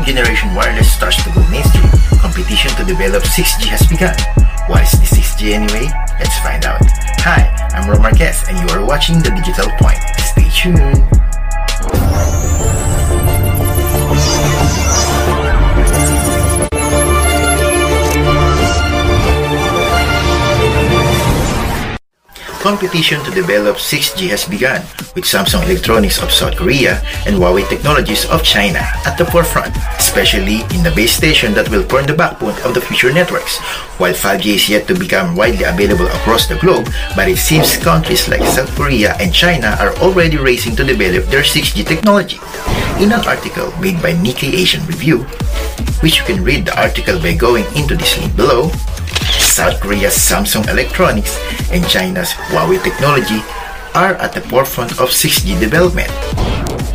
generation wireless starts to go mainstream, competition to develop 6G has begun. What is the 6G anyway? Let's find out. Hi, I'm Rom Marquez and you are watching The Digital Point. Stay tuned. Competition to develop 6G has begun, with Samsung Electronics of South Korea and Huawei Technologies of China at the forefront, especially in the base station that will form the backbone of the future networks. While 5G is yet to become widely available across the globe, but it seems countries like South Korea and China are already racing to develop their 6G technology. In an article made by Nikkei Asian Review, which you can read the article by going into this link below, South Korea's Samsung Electronics and China's Huawei technology are at the forefront of 6G development.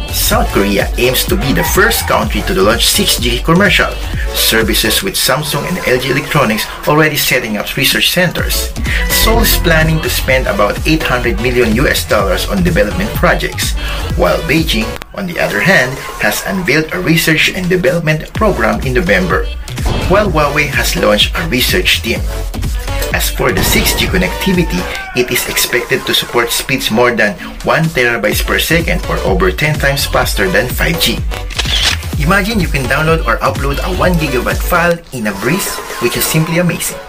South Korea aims to be the first country to launch 6G commercial services with Samsung and LG Electronics already setting up research centers. Seoul is planning to spend about 800 million US dollars on development projects, while Beijing, on the other hand, has unveiled a research and development program in November while Huawei has launched a research team. As for the 6G connectivity, it is expected to support speeds more than 1 terabytes per second or over 10 times faster than 5G. Imagine you can download or upload a 1 gigabyte file in a breeze, which is simply amazing.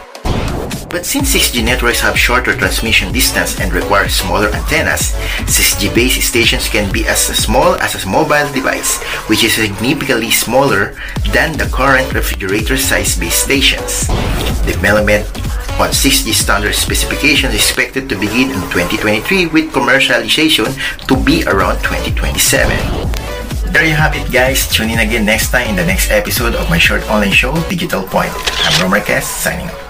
But since 6G networks have shorter transmission distance and require smaller antennas, 6G base stations can be as small as a mobile device, which is significantly smaller than the current refrigerator-sized base stations. Development on 6G standard specifications is expected to begin in 2023 with commercialization to be around 2027. There you have it guys. Tune in again next time in the next episode of my short online show, Digital Point. I'm Rom Marquez, signing off.